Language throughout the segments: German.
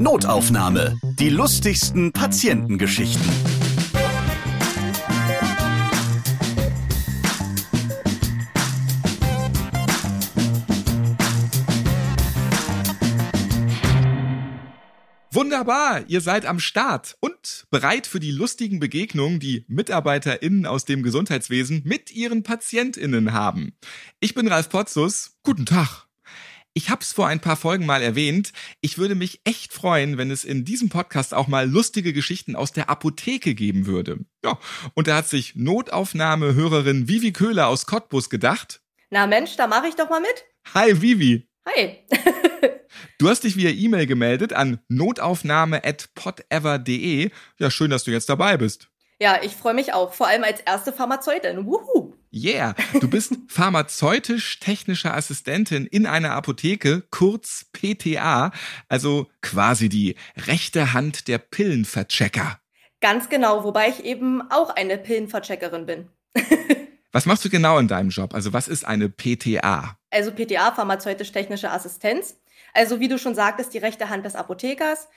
Notaufnahme. Die lustigsten Patientengeschichten. Wunderbar, ihr seid am Start und bereit für die lustigen Begegnungen, die MitarbeiterInnen aus dem Gesundheitswesen mit ihren PatientInnen haben. Ich bin Ralf Potzus. Guten Tag. Ich hab's vor ein paar Folgen mal erwähnt. Ich würde mich echt freuen, wenn es in diesem Podcast auch mal lustige Geschichten aus der Apotheke geben würde. Ja, und da hat sich Notaufnahmehörerin Vivi Köhler aus Cottbus gedacht. Na Mensch, da mache ich doch mal mit. Hi Vivi. Hi. Du hast dich via E-Mail gemeldet an notaufnahme@podever.de. Ja, schön, dass du jetzt dabei bist. Ja, ich freue mich auch, vor allem als erste Pharmazeutin. Wuhu. Yeah, du bist pharmazeutisch-technische Assistentin in einer Apotheke, kurz PTA, also quasi die rechte Hand der Pillenverchecker. Ganz genau, wobei ich eben auch eine Pillenvercheckerin bin. was machst du genau in deinem Job? Also was ist eine PTA? Also PTA, pharmazeutisch-technische Assistenz. Also wie du schon sagtest, die rechte Hand des Apothekers.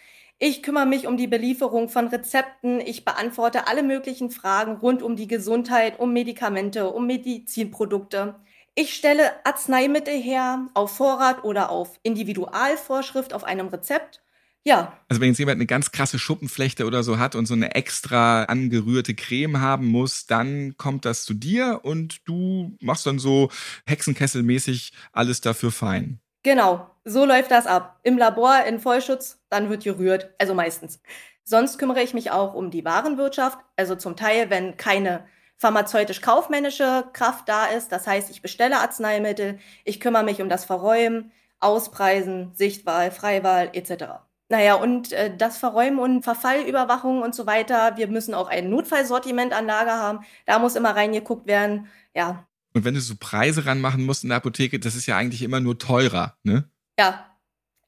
Ich kümmere mich um die Belieferung von Rezepten. Ich beantworte alle möglichen Fragen rund um die Gesundheit, um Medikamente, um Medizinprodukte. Ich stelle Arzneimittel her auf Vorrat oder auf Individualvorschrift auf einem Rezept. Ja. Also wenn jetzt jemand eine ganz krasse Schuppenflechte oder so hat und so eine extra angerührte Creme haben muss, dann kommt das zu dir und du machst dann so Hexenkesselmäßig alles dafür fein. Genau, so läuft das ab. Im Labor, in Vollschutz, dann wird gerührt, also meistens. Sonst kümmere ich mich auch um die Warenwirtschaft, also zum Teil, wenn keine pharmazeutisch-kaufmännische Kraft da ist. Das heißt, ich bestelle Arzneimittel, ich kümmere mich um das Verräumen, Auspreisen, Sichtwahl, Freiwahl etc. Naja, und äh, das Verräumen und Verfallüberwachung und so weiter. Wir müssen auch ein Notfallsortiment an Lager haben. Da muss immer reingeguckt werden. Ja, und wenn du so Preise ranmachen musst in der Apotheke, das ist ja eigentlich immer nur teurer, ne? Ja.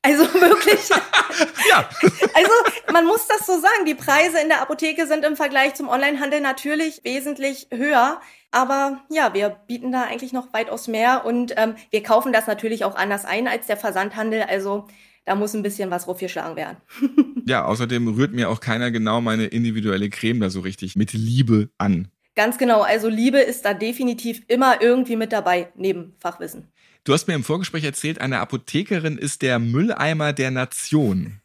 Also wirklich. ja. Also man muss das so sagen. Die Preise in der Apotheke sind im Vergleich zum Onlinehandel natürlich wesentlich höher. Aber ja, wir bieten da eigentlich noch weitaus mehr und ähm, wir kaufen das natürlich auch anders ein als der Versandhandel. Also da muss ein bisschen was geschlagen werden. ja, außerdem rührt mir auch keiner genau meine individuelle Creme da so richtig mit Liebe an. Ganz genau. Also Liebe ist da definitiv immer irgendwie mit dabei, neben Fachwissen. Du hast mir im Vorgespräch erzählt, eine Apothekerin ist der Mülleimer der Nation.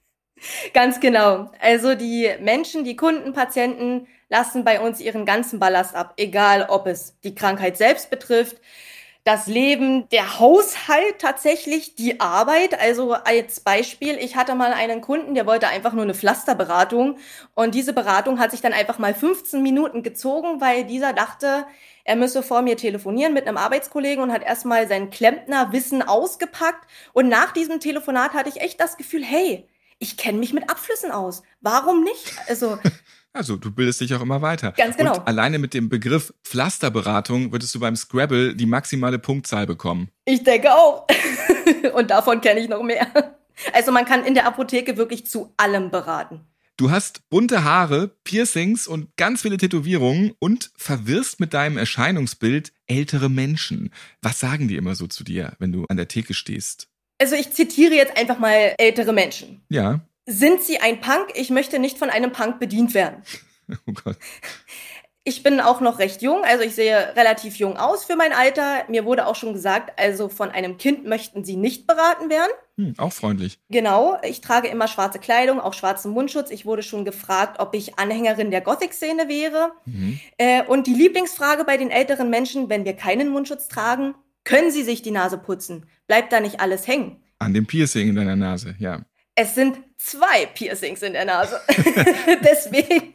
Ganz genau. Also die Menschen, die Kunden, Patienten lassen bei uns ihren ganzen Ballast ab, egal ob es die Krankheit selbst betrifft, das Leben, der Haushalt tatsächlich, die Arbeit. Also als Beispiel, ich hatte mal einen Kunden, der wollte einfach nur eine Pflasterberatung und diese Beratung hat sich dann einfach mal 15 Minuten gezogen, weil dieser dachte, er müsse vor mir telefonieren mit einem Arbeitskollegen und hat erstmal sein Klempnerwissen ausgepackt und nach diesem Telefonat hatte ich echt das Gefühl, hey, ich kenne mich mit Abflüssen aus. Warum nicht? Also Also du bildest dich auch immer weiter. Ganz genau. Und alleine mit dem Begriff Pflasterberatung würdest du beim Scrabble die maximale Punktzahl bekommen. Ich denke auch. Und davon kenne ich noch mehr. Also man kann in der Apotheke wirklich zu allem beraten. Du hast bunte Haare, Piercings und ganz viele Tätowierungen und verwirrst mit deinem Erscheinungsbild ältere Menschen. Was sagen die immer so zu dir, wenn du an der Theke stehst? Also ich zitiere jetzt einfach mal ältere Menschen. Ja. Sind Sie ein Punk? Ich möchte nicht von einem Punk bedient werden. Oh Gott. Ich bin auch noch recht jung, also ich sehe relativ jung aus für mein Alter. Mir wurde auch schon gesagt, also von einem Kind möchten Sie nicht beraten werden. Hm, auch freundlich. Genau, ich trage immer schwarze Kleidung, auch schwarzen Mundschutz. Ich wurde schon gefragt, ob ich Anhängerin der Gothic-Szene wäre. Mhm. Äh, und die Lieblingsfrage bei den älteren Menschen, wenn wir keinen Mundschutz tragen, können Sie sich die Nase putzen? Bleibt da nicht alles hängen? An dem Piercing in deiner Nase, ja. Es sind zwei Piercings in der Nase. Deswegen.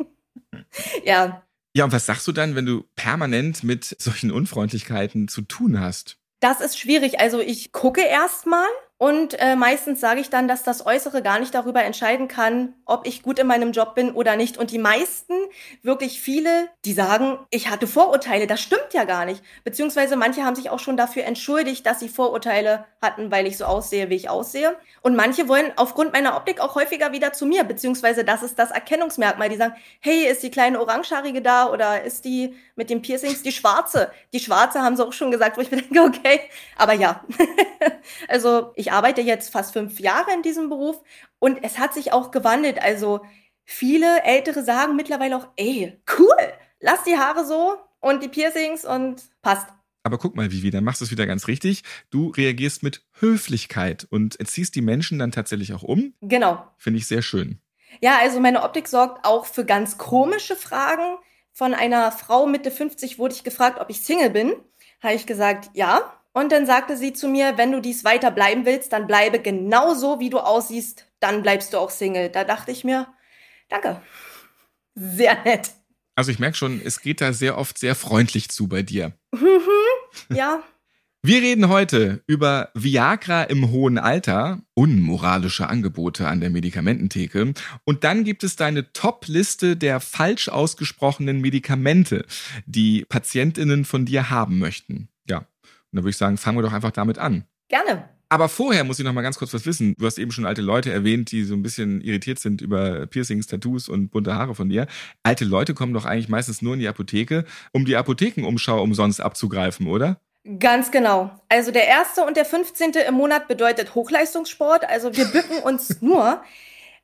Ja. Ja, und was sagst du dann, wenn du permanent mit solchen Unfreundlichkeiten zu tun hast? Das ist schwierig. Also ich gucke erstmal und äh, meistens sage ich dann, dass das Äußere gar nicht darüber entscheiden kann, ob ich gut in meinem Job bin oder nicht. Und die meisten, wirklich viele, die sagen, ich hatte Vorurteile. Das stimmt ja gar nicht. Beziehungsweise manche haben sich auch schon dafür entschuldigt, dass sie Vorurteile hatten, weil ich so aussehe, wie ich aussehe. Und manche wollen aufgrund meiner Optik auch häufiger wieder zu mir. Beziehungsweise das ist das Erkennungsmerkmal. Die sagen, hey, ist die kleine Orangehaarige da oder ist die mit den Piercings die Schwarze? Die Schwarze haben sie auch schon gesagt, wo ich mir denke, okay. Aber ja, also ich arbeite jetzt fast fünf Jahre in diesem Beruf und es hat sich auch gewandelt. Also viele Ältere sagen mittlerweile auch, ey, cool, lass die Haare so und die Piercings und passt. Aber guck mal, Vivi, dann machst du es wieder ganz richtig. Du reagierst mit Höflichkeit und erziehst die Menschen dann tatsächlich auch um. Genau. Finde ich sehr schön. Ja, also meine Optik sorgt auch für ganz komische Fragen. Von einer Frau Mitte 50 wurde ich gefragt, ob ich Single bin. Habe ich gesagt, ja. Und dann sagte sie zu mir, wenn du dies weiter bleiben willst, dann bleibe genauso, wie du aussiehst, dann bleibst du auch Single. Da dachte ich mir, danke. Sehr nett. Also ich merke schon, es geht da sehr oft sehr freundlich zu bei dir. ja. Wir reden heute über Viagra im hohen Alter, unmoralische Angebote an der Medikamententheke. Und dann gibt es deine Top-Liste der falsch ausgesprochenen Medikamente, die Patientinnen von dir haben möchten. Ja, und da würde ich sagen, fangen wir doch einfach damit an. Gerne. Aber vorher muss ich noch mal ganz kurz was wissen. Du hast eben schon alte Leute erwähnt, die so ein bisschen irritiert sind über Piercings, Tattoos und bunte Haare von dir. Alte Leute kommen doch eigentlich meistens nur in die Apotheke, um die Apothekenumschau umsonst abzugreifen, oder? Ganz genau. Also der erste und der 15. im Monat bedeutet Hochleistungssport. Also wir bücken uns nur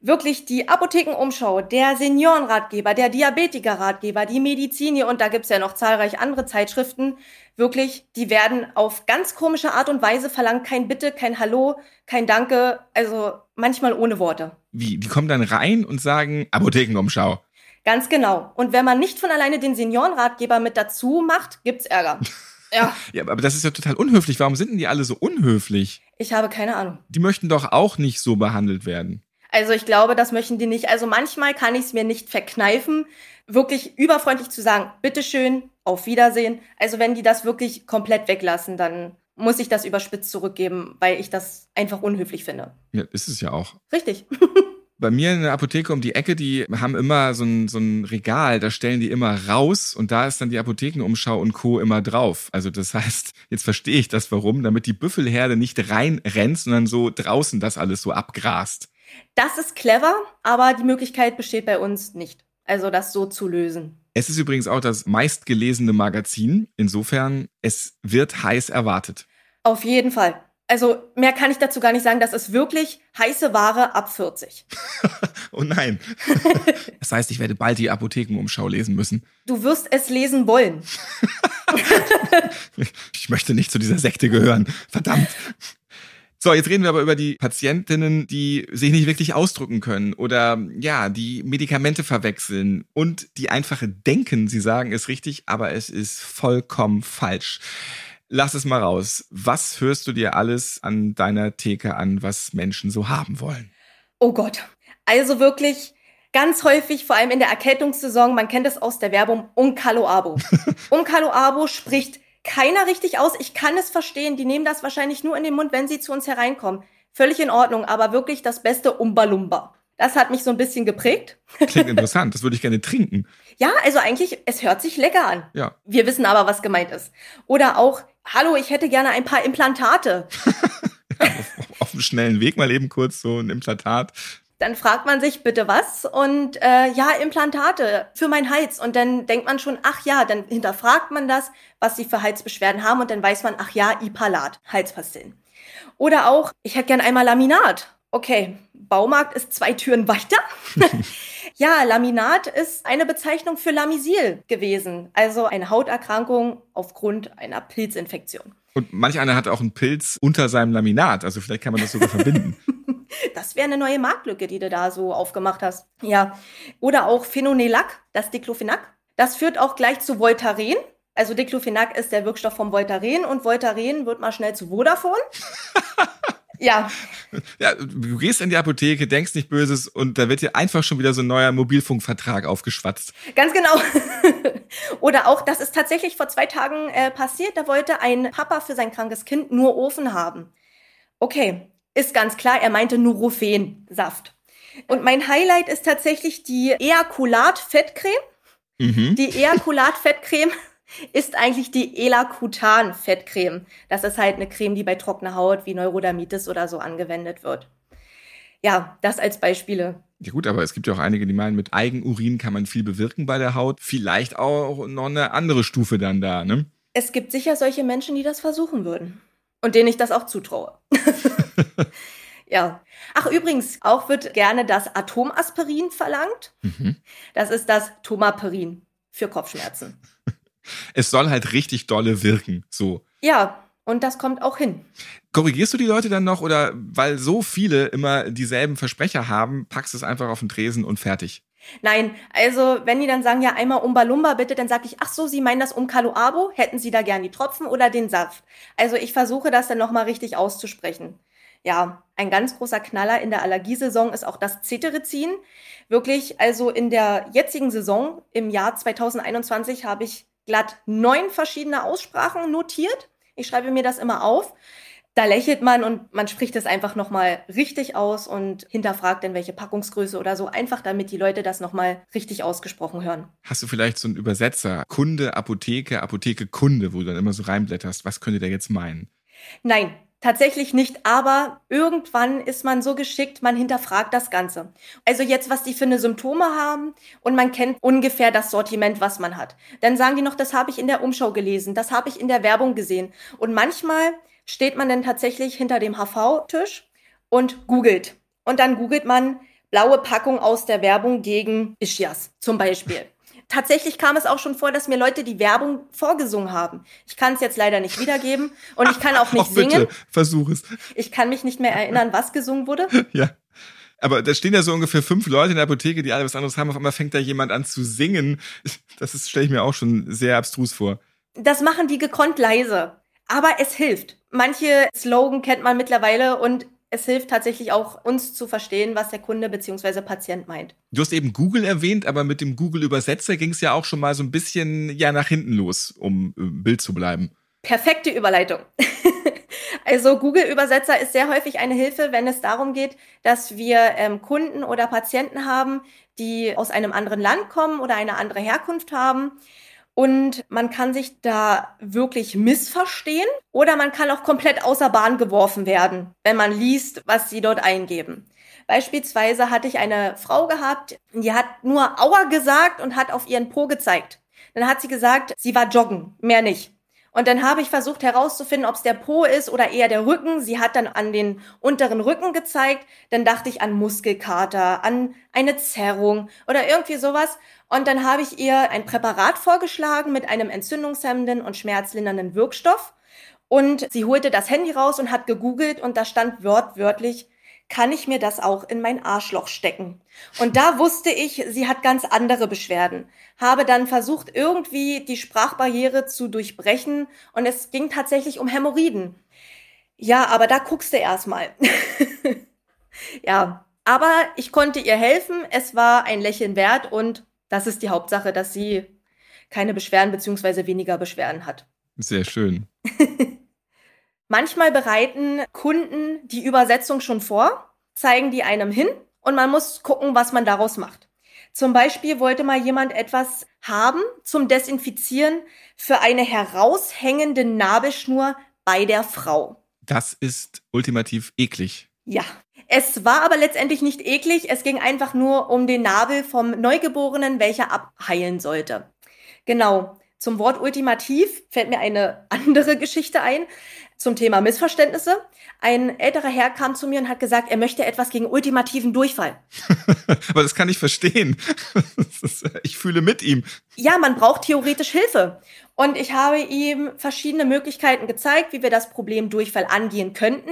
wirklich die Apothekenumschau, der Seniorenratgeber, der Diabetikerratgeber, die Medizini und da gibt's ja noch zahlreich andere Zeitschriften. Wirklich, die werden auf ganz komische Art und Weise verlangt. Kein Bitte, kein Hallo, kein Danke. Also manchmal ohne Worte. Wie? Die kommen dann rein und sagen Apothekenumschau. Ganz genau. Und wenn man nicht von alleine den Seniorenratgeber mit dazu macht, gibt's Ärger. Ja. ja, aber das ist ja total unhöflich. Warum sind denn die alle so unhöflich? Ich habe keine Ahnung. Die möchten doch auch nicht so behandelt werden. Also ich glaube, das möchten die nicht. Also manchmal kann ich es mir nicht verkneifen, wirklich überfreundlich zu sagen, bitteschön, auf Wiedersehen. Also wenn die das wirklich komplett weglassen, dann muss ich das überspitzt zurückgeben, weil ich das einfach unhöflich finde. Ja, ist es ja auch. Richtig. Bei mir in der Apotheke um die Ecke, die haben immer so ein, so ein Regal, da stellen die immer raus und da ist dann die Apothekenumschau und Co. immer drauf. Also das heißt, jetzt verstehe ich das warum, damit die Büffelherde nicht reinrennt, sondern so draußen das alles so abgrast. Das ist clever, aber die Möglichkeit besteht bei uns nicht. Also das so zu lösen. Es ist übrigens auch das meistgelesene Magazin. Insofern, es wird heiß erwartet. Auf jeden Fall. Also mehr kann ich dazu gar nicht sagen. Das ist wirklich heiße Ware ab 40. oh nein. das heißt, ich werde bald die Apothekenumschau lesen müssen. Du wirst es lesen wollen. ich möchte nicht zu dieser Sekte gehören. Verdammt. So, jetzt reden wir aber über die Patientinnen, die sich nicht wirklich ausdrücken können oder ja, die Medikamente verwechseln und die einfache denken, sie sagen es richtig, aber es ist vollkommen falsch. Lass es mal raus. Was hörst du dir alles an deiner Theke an, was Menschen so haben wollen? Oh Gott. Also wirklich ganz häufig, vor allem in der Erkältungssaison, man kennt es aus der Werbung, Uncalo Abo. Uncalo Abo spricht keiner richtig aus. Ich kann es verstehen. Die nehmen das wahrscheinlich nur in den Mund, wenn sie zu uns hereinkommen. Völlig in Ordnung, aber wirklich das beste Umbalumba. Das hat mich so ein bisschen geprägt. Klingt interessant, das würde ich gerne trinken. Ja, also eigentlich, es hört sich lecker an. Ja. Wir wissen aber, was gemeint ist. Oder auch, hallo, ich hätte gerne ein paar Implantate. ja, auf, auf dem schnellen Weg mal eben kurz so ein Implantat. Dann fragt man sich bitte was und äh, ja, Implantate für mein Hals. Und dann denkt man schon, ach ja, dann hinterfragt man das, was sie für Halsbeschwerden haben und dann weiß man, ach ja, Ipalat, Halspastillen. Oder auch, ich hätte gern einmal Laminat. Okay, Baumarkt ist zwei Türen weiter. ja, Laminat ist eine Bezeichnung für Lamisil gewesen, also eine Hauterkrankung aufgrund einer Pilzinfektion. Und manch einer hat auch einen Pilz unter seinem Laminat, also vielleicht kann man das sogar verbinden. Das wäre eine neue Marktlücke, die du da so aufgemacht hast. Ja. Oder auch Phenonelac, das Diclofenac. Das führt auch gleich zu Voltaren. Also Diclofenac ist der Wirkstoff vom Voltaren und Voltaren wird mal schnell zu Vodafone. Ja. Ja, du gehst in die Apotheke, denkst nicht Böses und da wird dir einfach schon wieder so ein neuer Mobilfunkvertrag aufgeschwatzt. Ganz genau. Oder auch, das ist tatsächlich vor zwei Tagen äh, passiert, da wollte ein Papa für sein krankes Kind nur Ofen haben. Okay, ist ganz klar, er meinte Nurofen-Saft. Und mein Highlight ist tatsächlich die Ejakulat-Fettcreme. Mhm. Die Ejakulat-Fettcreme ist eigentlich die Elacutan-Fettcreme. Das ist halt eine Creme, die bei trockener Haut wie Neurodermitis oder so angewendet wird. Ja, das als Beispiele. Ja gut, aber es gibt ja auch einige, die meinen, mit Eigenurin kann man viel bewirken bei der Haut. Vielleicht auch noch eine andere Stufe dann da, ne? Es gibt sicher solche Menschen, die das versuchen würden. Und denen ich das auch zutraue. ja. Ach, übrigens, auch wird gerne das Atomaspirin verlangt. Mhm. Das ist das Tomaperin für Kopfschmerzen. Es soll halt richtig dolle wirken, so. Ja, und das kommt auch hin. Korrigierst du die Leute dann noch oder weil so viele immer dieselben Versprecher haben, packst du es einfach auf den Tresen und fertig? Nein, also wenn die dann sagen, ja, einmal Umbalumba bitte, dann sage ich, ach so, Sie meinen das Umkaluabo? Hätten Sie da gern die Tropfen oder den Saft? Also ich versuche das dann nochmal richtig auszusprechen. Ja, ein ganz großer Knaller in der Allergiesaison ist auch das Cetirizin. Wirklich, also in der jetzigen Saison, im Jahr 2021, habe ich glatt neun verschiedene Aussprachen notiert. Ich schreibe mir das immer auf da lächelt man und man spricht es einfach nochmal richtig aus und hinterfragt in welche Packungsgröße oder so, einfach damit die Leute das nochmal richtig ausgesprochen hören. Hast du vielleicht so einen Übersetzer? Kunde, Apotheke, Apotheke, Kunde, wo du dann immer so reinblätterst. Was könnte der jetzt meinen? Nein, Tatsächlich nicht, aber irgendwann ist man so geschickt, man hinterfragt das Ganze. Also jetzt, was die für eine Symptome haben und man kennt ungefähr das Sortiment, was man hat. Dann sagen die noch, das habe ich in der Umschau gelesen, das habe ich in der Werbung gesehen. Und manchmal steht man dann tatsächlich hinter dem HV-Tisch und googelt. Und dann googelt man blaue Packung aus der Werbung gegen Ischias zum Beispiel. Tatsächlich kam es auch schon vor, dass mir Leute die Werbung vorgesungen haben. Ich kann es jetzt leider nicht wiedergeben und ich kann auch nicht oh, bitte, singen. Versuch es. Ich kann mich nicht mehr erinnern, was gesungen wurde. Ja. Aber da stehen ja so ungefähr fünf Leute in der Apotheke, die alle was anderes haben. Auf einmal fängt da jemand an zu singen. Das stelle ich mir auch schon sehr abstrus vor. Das machen die gekonnt leise. Aber es hilft. Manche Slogan kennt man mittlerweile und es hilft tatsächlich auch uns zu verstehen, was der Kunde bzw. Patient meint. Du hast eben Google erwähnt, aber mit dem Google-Übersetzer ging es ja auch schon mal so ein bisschen ja nach hinten los, um im Bild zu bleiben. Perfekte Überleitung. also Google-Übersetzer ist sehr häufig eine Hilfe, wenn es darum geht, dass wir ähm, Kunden oder Patienten haben, die aus einem anderen Land kommen oder eine andere Herkunft haben und man kann sich da wirklich missverstehen oder man kann auch komplett außer Bahn geworfen werden, wenn man liest, was sie dort eingeben. Beispielsweise hatte ich eine Frau gehabt, die hat nur Aua gesagt und hat auf ihren Po gezeigt. Dann hat sie gesagt, sie war joggen, mehr nicht. Und dann habe ich versucht herauszufinden, ob es der Po ist oder eher der Rücken. Sie hat dann an den unteren Rücken gezeigt. Dann dachte ich an Muskelkater, an eine Zerrung oder irgendwie sowas. Und dann habe ich ihr ein Präparat vorgeschlagen mit einem entzündungshemmenden und schmerzlindernden Wirkstoff. Und sie holte das Handy raus und hat gegoogelt und da stand wortwörtlich kann ich mir das auch in mein Arschloch stecken. Und da wusste ich, sie hat ganz andere Beschwerden. Habe dann versucht, irgendwie die Sprachbarriere zu durchbrechen und es ging tatsächlich um Hämorrhoiden. Ja, aber da guckst du erstmal. ja, aber ich konnte ihr helfen. Es war ein Lächeln wert und das ist die Hauptsache, dass sie keine Beschwerden beziehungsweise weniger Beschwerden hat. Sehr schön. Manchmal bereiten Kunden die Übersetzung schon vor, zeigen die einem hin und man muss gucken, was man daraus macht. Zum Beispiel wollte mal jemand etwas haben zum Desinfizieren für eine heraushängende Nabelschnur bei der Frau. Das ist ultimativ eklig. Ja. Es war aber letztendlich nicht eklig. Es ging einfach nur um den Nabel vom Neugeborenen, welcher abheilen sollte. Genau. Zum Wort ultimativ fällt mir eine andere Geschichte ein zum Thema Missverständnisse. Ein älterer Herr kam zu mir und hat gesagt, er möchte etwas gegen ultimativen Durchfall. Aber das kann ich verstehen. ich fühle mit ihm. Ja, man braucht theoretisch Hilfe. Und ich habe ihm verschiedene Möglichkeiten gezeigt, wie wir das Problem Durchfall angehen könnten.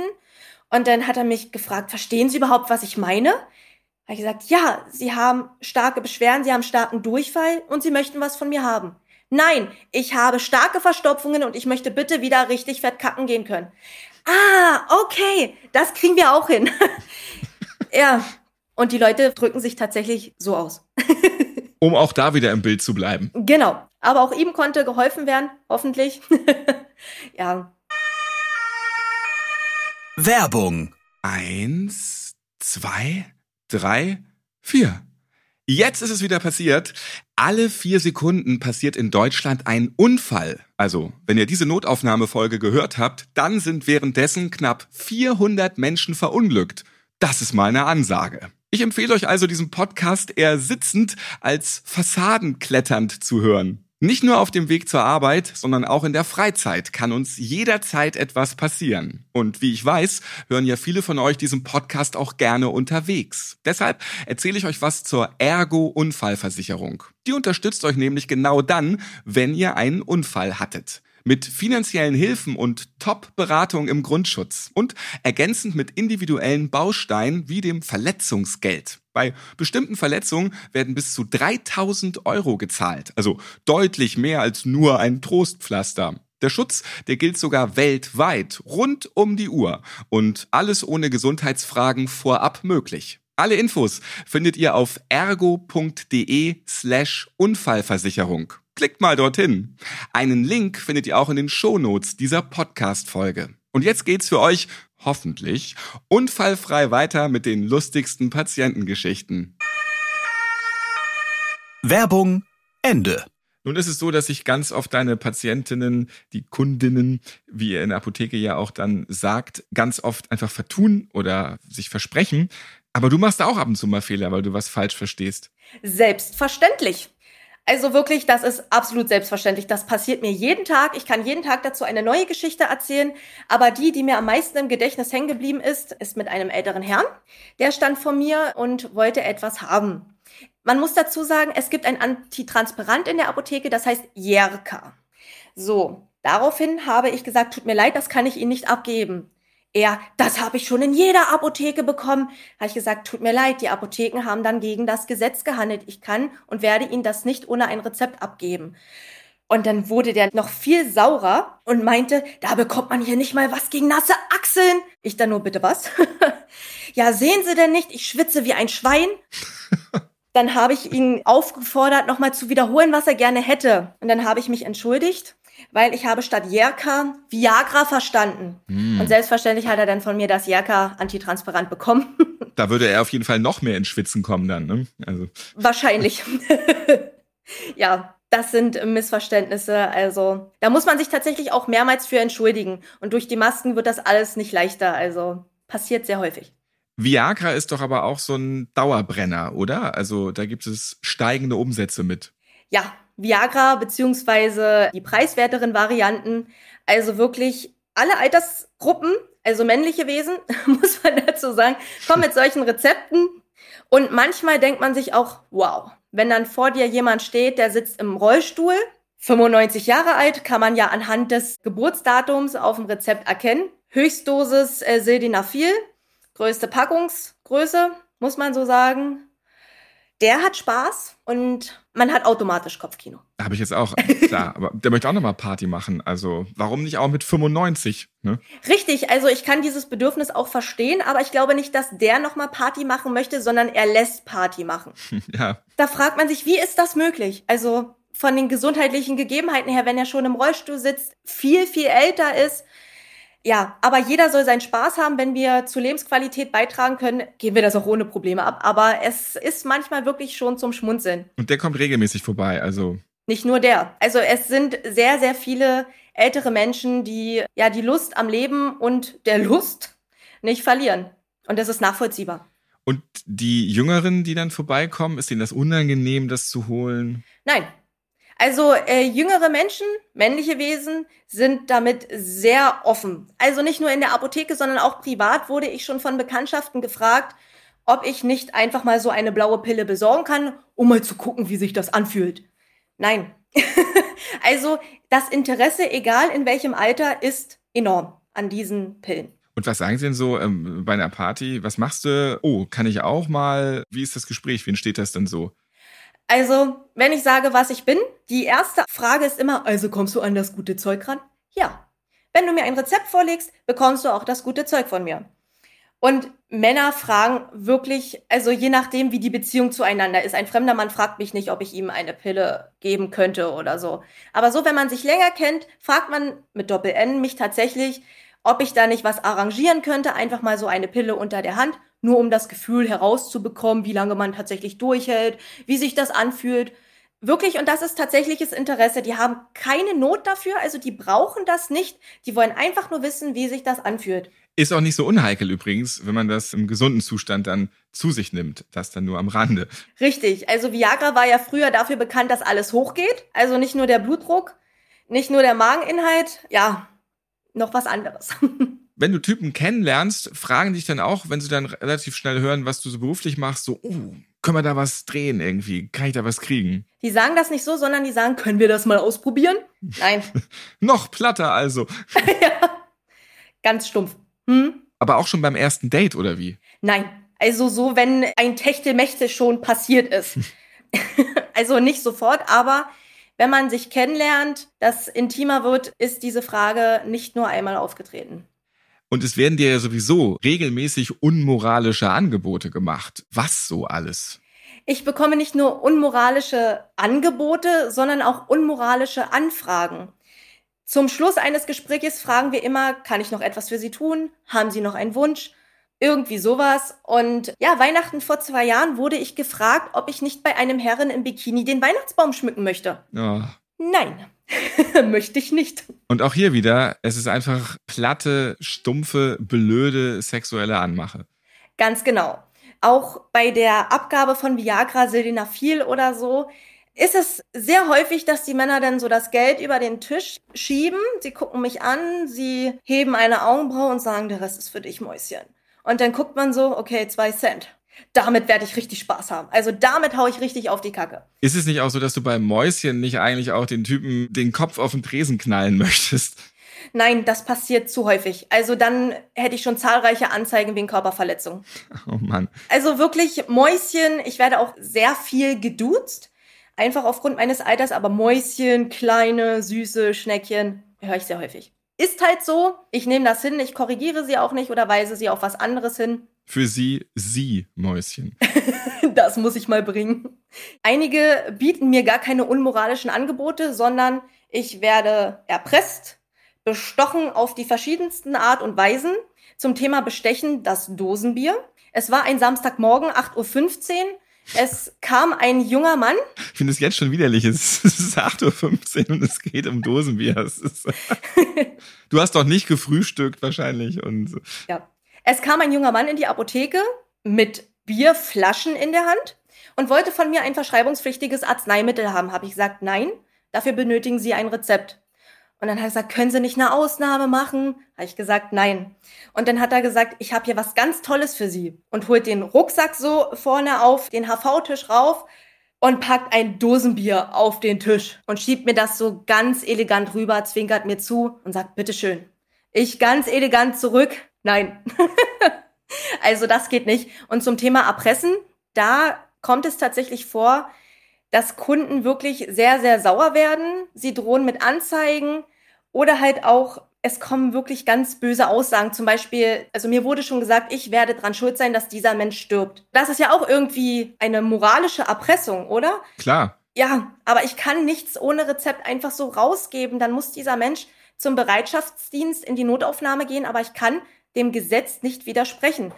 Und dann hat er mich gefragt, verstehen Sie überhaupt, was ich meine? Habe ich gesagt, ja, Sie haben starke Beschwerden, Sie haben starken Durchfall und Sie möchten was von mir haben. Nein, ich habe starke Verstopfungen und ich möchte bitte wieder richtig fett kacken gehen können. Ah, okay, das kriegen wir auch hin. ja, und die Leute drücken sich tatsächlich so aus. um auch da wieder im Bild zu bleiben. Genau, aber auch ihm konnte geholfen werden, hoffentlich. ja. Werbung. Eins, zwei, drei, vier. Jetzt ist es wieder passiert. Alle vier Sekunden passiert in Deutschland ein Unfall. Also, wenn ihr diese Notaufnahmefolge gehört habt, dann sind währenddessen knapp 400 Menschen verunglückt. Das ist mal eine Ansage. Ich empfehle euch also, diesen Podcast eher sitzend als fassadenkletternd zu hören. Nicht nur auf dem Weg zur Arbeit, sondern auch in der Freizeit kann uns jederzeit etwas passieren. Und wie ich weiß, hören ja viele von euch diesen Podcast auch gerne unterwegs. Deshalb erzähle ich euch was zur Ergo-Unfallversicherung. Die unterstützt euch nämlich genau dann, wenn ihr einen Unfall hattet mit finanziellen Hilfen und Top-Beratung im Grundschutz und ergänzend mit individuellen Bausteinen wie dem Verletzungsgeld. Bei bestimmten Verletzungen werden bis zu 3000 Euro gezahlt, also deutlich mehr als nur ein Trostpflaster. Der Schutz, der gilt sogar weltweit, rund um die Uhr und alles ohne Gesundheitsfragen vorab möglich. Alle Infos findet ihr auf ergo.de slash Unfallversicherung. Klickt mal dorthin. Einen Link findet ihr auch in den Shownotes dieser Podcast-Folge. Und jetzt geht's für euch, hoffentlich, unfallfrei weiter mit den lustigsten Patientengeschichten. Werbung Ende. Nun ist es so, dass sich ganz oft deine Patientinnen, die Kundinnen, wie ihr in der Apotheke ja auch dann sagt, ganz oft einfach vertun oder sich versprechen. Aber du machst auch ab und zu mal Fehler, weil du was falsch verstehst. Selbstverständlich. Also wirklich, das ist absolut selbstverständlich. Das passiert mir jeden Tag. Ich kann jeden Tag dazu eine neue Geschichte erzählen. Aber die, die mir am meisten im Gedächtnis hängen geblieben ist, ist mit einem älteren Herrn. Der stand vor mir und wollte etwas haben. Man muss dazu sagen, es gibt ein Antitransparent in der Apotheke, das heißt Jerka. So, daraufhin habe ich gesagt, tut mir leid, das kann ich Ihnen nicht abgeben. Er, das habe ich schon in jeder Apotheke bekommen. Habe ich gesagt, tut mir leid, die Apotheken haben dann gegen das Gesetz gehandelt. Ich kann und werde Ihnen das nicht ohne ein Rezept abgeben. Und dann wurde der noch viel saurer und meinte, da bekommt man hier nicht mal was gegen nasse Achseln. Ich dann nur, bitte was? ja, sehen Sie denn nicht, ich schwitze wie ein Schwein? dann habe ich ihn aufgefordert, nochmal zu wiederholen, was er gerne hätte. Und dann habe ich mich entschuldigt weil ich habe statt Jerka Viagra verstanden. Mm. Und selbstverständlich hat er dann von mir das Jerka antitransparent bekommen. Da würde er auf jeden Fall noch mehr ins Schwitzen kommen dann, ne? Also. Wahrscheinlich. ja, das sind Missverständnisse. Also, da muss man sich tatsächlich auch mehrmals für entschuldigen. Und durch die Masken wird das alles nicht leichter. Also, passiert sehr häufig. Viagra ist doch aber auch so ein Dauerbrenner, oder? Also, da gibt es steigende Umsätze mit. Ja, Viagra beziehungsweise die preiswerteren Varianten. Also wirklich alle Altersgruppen, also männliche Wesen, muss man dazu sagen, kommen mit solchen Rezepten. Und manchmal denkt man sich auch, wow, wenn dann vor dir jemand steht, der sitzt im Rollstuhl, 95 Jahre alt, kann man ja anhand des Geburtsdatums auf dem Rezept erkennen. Höchstdosis äh, Sildenafil, größte Packungsgröße, muss man so sagen der hat Spaß und man hat automatisch Kopfkino. Habe ich jetzt auch, klar. aber der möchte auch nochmal Party machen. Also warum nicht auch mit 95? Ne? Richtig, also ich kann dieses Bedürfnis auch verstehen, aber ich glaube nicht, dass der nochmal Party machen möchte, sondern er lässt Party machen. ja. Da fragt man sich, wie ist das möglich? Also von den gesundheitlichen Gegebenheiten her, wenn er schon im Rollstuhl sitzt, viel, viel älter ist, ja, aber jeder soll seinen Spaß haben. Wenn wir zur Lebensqualität beitragen können, gehen wir das auch ohne Probleme ab. Aber es ist manchmal wirklich schon zum Schmunzeln. Und der kommt regelmäßig vorbei, also. Nicht nur der. Also es sind sehr, sehr viele ältere Menschen, die ja die Lust am Leben und der Lust nicht verlieren. Und das ist nachvollziehbar. Und die Jüngeren, die dann vorbeikommen, ist ihnen das unangenehm, das zu holen? Nein, also äh, jüngere Menschen, männliche Wesen, sind damit sehr offen. Also nicht nur in der Apotheke, sondern auch privat wurde ich schon von Bekanntschaften gefragt, ob ich nicht einfach mal so eine blaue Pille besorgen kann, um mal zu gucken, wie sich das anfühlt. Nein. also das Interesse, egal in welchem Alter, ist enorm an diesen Pillen. Und was sagen Sie denn so ähm, bei einer Party? Was machst du? Oh, kann ich auch mal? Wie ist das Gespräch? Wie entsteht das denn so? Also, wenn ich sage, was ich bin, die erste Frage ist immer, also kommst du an das gute Zeug ran? Ja. Wenn du mir ein Rezept vorlegst, bekommst du auch das gute Zeug von mir. Und Männer fragen wirklich, also je nachdem, wie die Beziehung zueinander ist. Ein fremder Mann fragt mich nicht, ob ich ihm eine Pille geben könnte oder so. Aber so, wenn man sich länger kennt, fragt man mit Doppel-N mich tatsächlich, ob ich da nicht was arrangieren könnte, einfach mal so eine Pille unter der Hand nur um das Gefühl herauszubekommen, wie lange man tatsächlich durchhält, wie sich das anfühlt. Wirklich, und das ist tatsächliches Interesse. Die haben keine Not dafür, also die brauchen das nicht. Die wollen einfach nur wissen, wie sich das anfühlt. Ist auch nicht so unheikel übrigens, wenn man das im gesunden Zustand dann zu sich nimmt. Das dann nur am Rande. Richtig. Also Viagra war ja früher dafür bekannt, dass alles hochgeht. Also nicht nur der Blutdruck, nicht nur der Mageninhalt. Ja, noch was anderes. wenn du Typen kennenlernst, fragen dich dann auch, wenn sie dann relativ schnell hören, was du so beruflich machst, so, oh, können wir da was drehen irgendwie? Kann ich da was kriegen? Die sagen das nicht so, sondern die sagen, können wir das mal ausprobieren? Nein. Noch platter also. ja. Ganz stumpf. Hm? Aber auch schon beim ersten Date, oder wie? Nein. Also so, wenn ein Techtelmächte schon passiert ist. also nicht sofort, aber wenn man sich kennenlernt, das intimer wird, ist diese Frage nicht nur einmal aufgetreten. Und es werden dir ja sowieso regelmäßig unmoralische Angebote gemacht. Was so alles? Ich bekomme nicht nur unmoralische Angebote, sondern auch unmoralische Anfragen. Zum Schluss eines Gesprächs fragen wir immer, kann ich noch etwas für Sie tun? Haben Sie noch einen Wunsch? Irgendwie sowas. Und ja, Weihnachten vor zwei Jahren wurde ich gefragt, ob ich nicht bei einem Herren im Bikini den Weihnachtsbaum schmücken möchte. Oh. Nein. Möchte ich nicht. Und auch hier wieder, es ist einfach platte, stumpfe, blöde sexuelle Anmache. Ganz genau. Auch bei der Abgabe von Viagra, Sildenafil oder so, ist es sehr häufig, dass die Männer dann so das Geld über den Tisch schieben. Sie gucken mich an, sie heben eine Augenbraue und sagen, der Rest ist für dich, Mäuschen. Und dann guckt man so, okay, zwei Cent damit werde ich richtig Spaß haben. Also damit haue ich richtig auf die Kacke. Ist es nicht auch so, dass du beim Mäuschen nicht eigentlich auch den Typen den Kopf auf den Tresen knallen möchtest? Nein, das passiert zu häufig. Also dann hätte ich schon zahlreiche Anzeigen wegen Körperverletzung. Oh Mann. Also wirklich Mäuschen, ich werde auch sehr viel geduzt. Einfach aufgrund meines Alters, aber Mäuschen, kleine, süße Schneckchen, höre ich sehr häufig. Ist halt so, ich nehme das hin, ich korrigiere sie auch nicht oder weise sie auf was anderes hin für sie sie, Mäuschen. das muss ich mal bringen. Einige bieten mir gar keine unmoralischen Angebote, sondern ich werde erpresst, bestochen auf die verschiedensten Art und Weisen. Zum Thema Bestechen das Dosenbier. Es war ein Samstagmorgen, 8.15 Uhr. Es kam ein junger Mann. Ich finde es jetzt schon widerlich. Es ist 8.15 Uhr und es geht um Dosenbier. du hast doch nicht gefrühstückt wahrscheinlich. Und ja. Es kam ein junger Mann in die Apotheke mit Bierflaschen in der Hand und wollte von mir ein verschreibungspflichtiges Arzneimittel haben. Habe ich gesagt, nein, dafür benötigen Sie ein Rezept. Und dann hat er gesagt, können Sie nicht eine Ausnahme machen? Habe ich gesagt, nein. Und dann hat er gesagt, ich habe hier was ganz Tolles für Sie und holt den Rucksack so vorne auf den HV-Tisch rauf und packt ein Dosenbier auf den Tisch und schiebt mir das so ganz elegant rüber, zwinkert mir zu und sagt, bitteschön. Ich ganz elegant zurück, Nein. also das geht nicht. Und zum Thema Erpressen, da kommt es tatsächlich vor, dass Kunden wirklich sehr, sehr sauer werden. Sie drohen mit Anzeigen oder halt auch, es kommen wirklich ganz böse Aussagen. Zum Beispiel, also mir wurde schon gesagt, ich werde dran schuld sein, dass dieser Mensch stirbt. Das ist ja auch irgendwie eine moralische Erpressung, oder? Klar. Ja, aber ich kann nichts ohne Rezept einfach so rausgeben. Dann muss dieser Mensch zum Bereitschaftsdienst in die Notaufnahme gehen, aber ich kann dem Gesetz nicht widersprechen.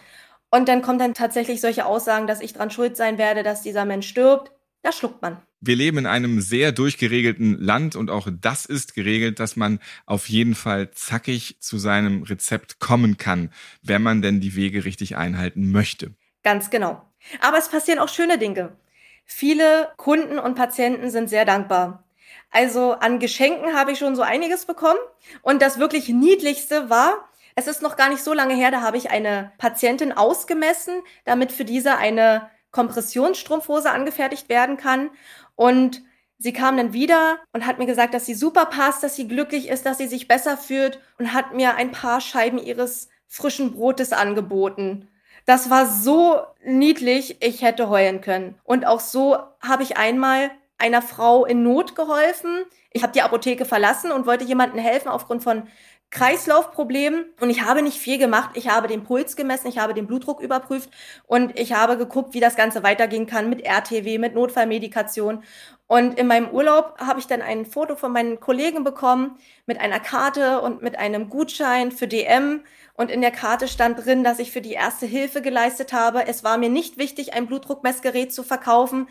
Und dann kommen dann tatsächlich solche Aussagen, dass ich dran schuld sein werde, dass dieser Mensch stirbt. Da schluckt man. Wir leben in einem sehr durchgeregelten Land und auch das ist geregelt, dass man auf jeden Fall zackig zu seinem Rezept kommen kann, wenn man denn die Wege richtig einhalten möchte. Ganz genau. Aber es passieren auch schöne Dinge. Viele Kunden und Patienten sind sehr dankbar. Also an Geschenken habe ich schon so einiges bekommen. Und das wirklich Niedlichste war, es ist noch gar nicht so lange her, da habe ich eine Patientin ausgemessen, damit für diese eine Kompressionsstrumpfhose angefertigt werden kann. Und sie kam dann wieder und hat mir gesagt, dass sie super passt, dass sie glücklich ist, dass sie sich besser fühlt und hat mir ein paar Scheiben ihres frischen Brotes angeboten. Das war so niedlich, ich hätte heulen können. Und auch so habe ich einmal einer Frau in Not geholfen. Ich habe die Apotheke verlassen und wollte jemandem helfen aufgrund von Kreislaufproblem und ich habe nicht viel gemacht. Ich habe den Puls gemessen, ich habe den Blutdruck überprüft und ich habe geguckt, wie das Ganze weitergehen kann mit RTW, mit Notfallmedikation. Und in meinem Urlaub habe ich dann ein Foto von meinen Kollegen bekommen mit einer Karte und mit einem Gutschein für DM. Und in der Karte stand drin, dass ich für die erste Hilfe geleistet habe. Es war mir nicht wichtig, ein Blutdruckmessgerät zu verkaufen.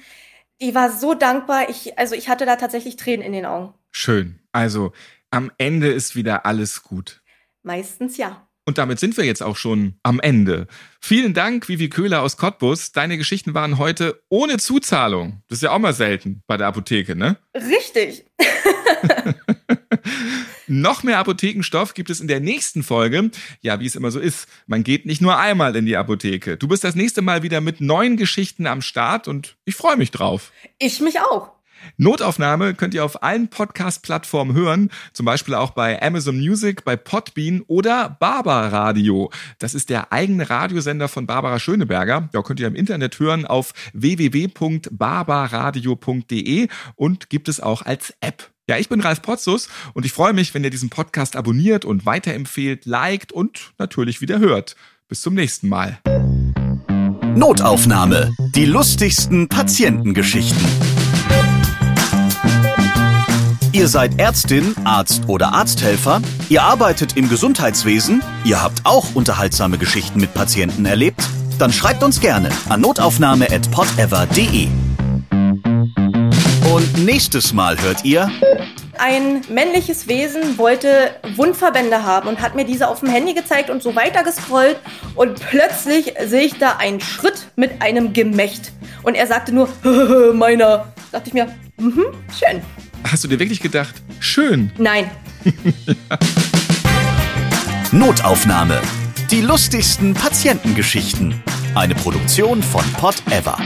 Ich war so dankbar. Ich, also ich hatte da tatsächlich Tränen in den Augen. Schön. Also am Ende ist wieder alles gut. Meistens ja. Und damit sind wir jetzt auch schon am Ende. Vielen Dank, Vivi Köhler aus Cottbus. Deine Geschichten waren heute ohne Zuzahlung. Das ist ja auch mal selten bei der Apotheke, ne? Richtig. Noch mehr Apothekenstoff gibt es in der nächsten Folge. Ja, wie es immer so ist, man geht nicht nur einmal in die Apotheke. Du bist das nächste Mal wieder mit neuen Geschichten am Start und ich freue mich drauf. Ich mich auch. Notaufnahme könnt ihr auf allen Podcast-Plattformen hören, zum Beispiel auch bei Amazon Music, bei Podbean oder Barbara Radio. Das ist der eigene Radiosender von Barbara Schöneberger. Da könnt ihr im Internet hören auf www.barbaradio.de und gibt es auch als App. Ja, ich bin Ralf Potzus und ich freue mich, wenn ihr diesen Podcast abonniert und weiterempfehlt, liked und natürlich wieder hört. Bis zum nächsten Mal. Notaufnahme. Die lustigsten Patientengeschichten. Ihr seid Ärztin, Arzt oder Arzthelfer, ihr arbeitet im Gesundheitswesen, ihr habt auch unterhaltsame Geschichten mit Patienten erlebt, dann schreibt uns gerne an notaufnahme@podever.de. Und nächstes Mal hört ihr Ein männliches Wesen wollte Wundverbände haben und hat mir diese auf dem Handy gezeigt und so weiter gescrollt und plötzlich sehe ich da einen Schritt mit einem Gemächt und er sagte nur meiner. Dachte ich mir, mhm, schön. Hast du dir wirklich gedacht, schön? Nein. Notaufnahme. Die lustigsten Patientengeschichten. Eine Produktion von Pod Ever.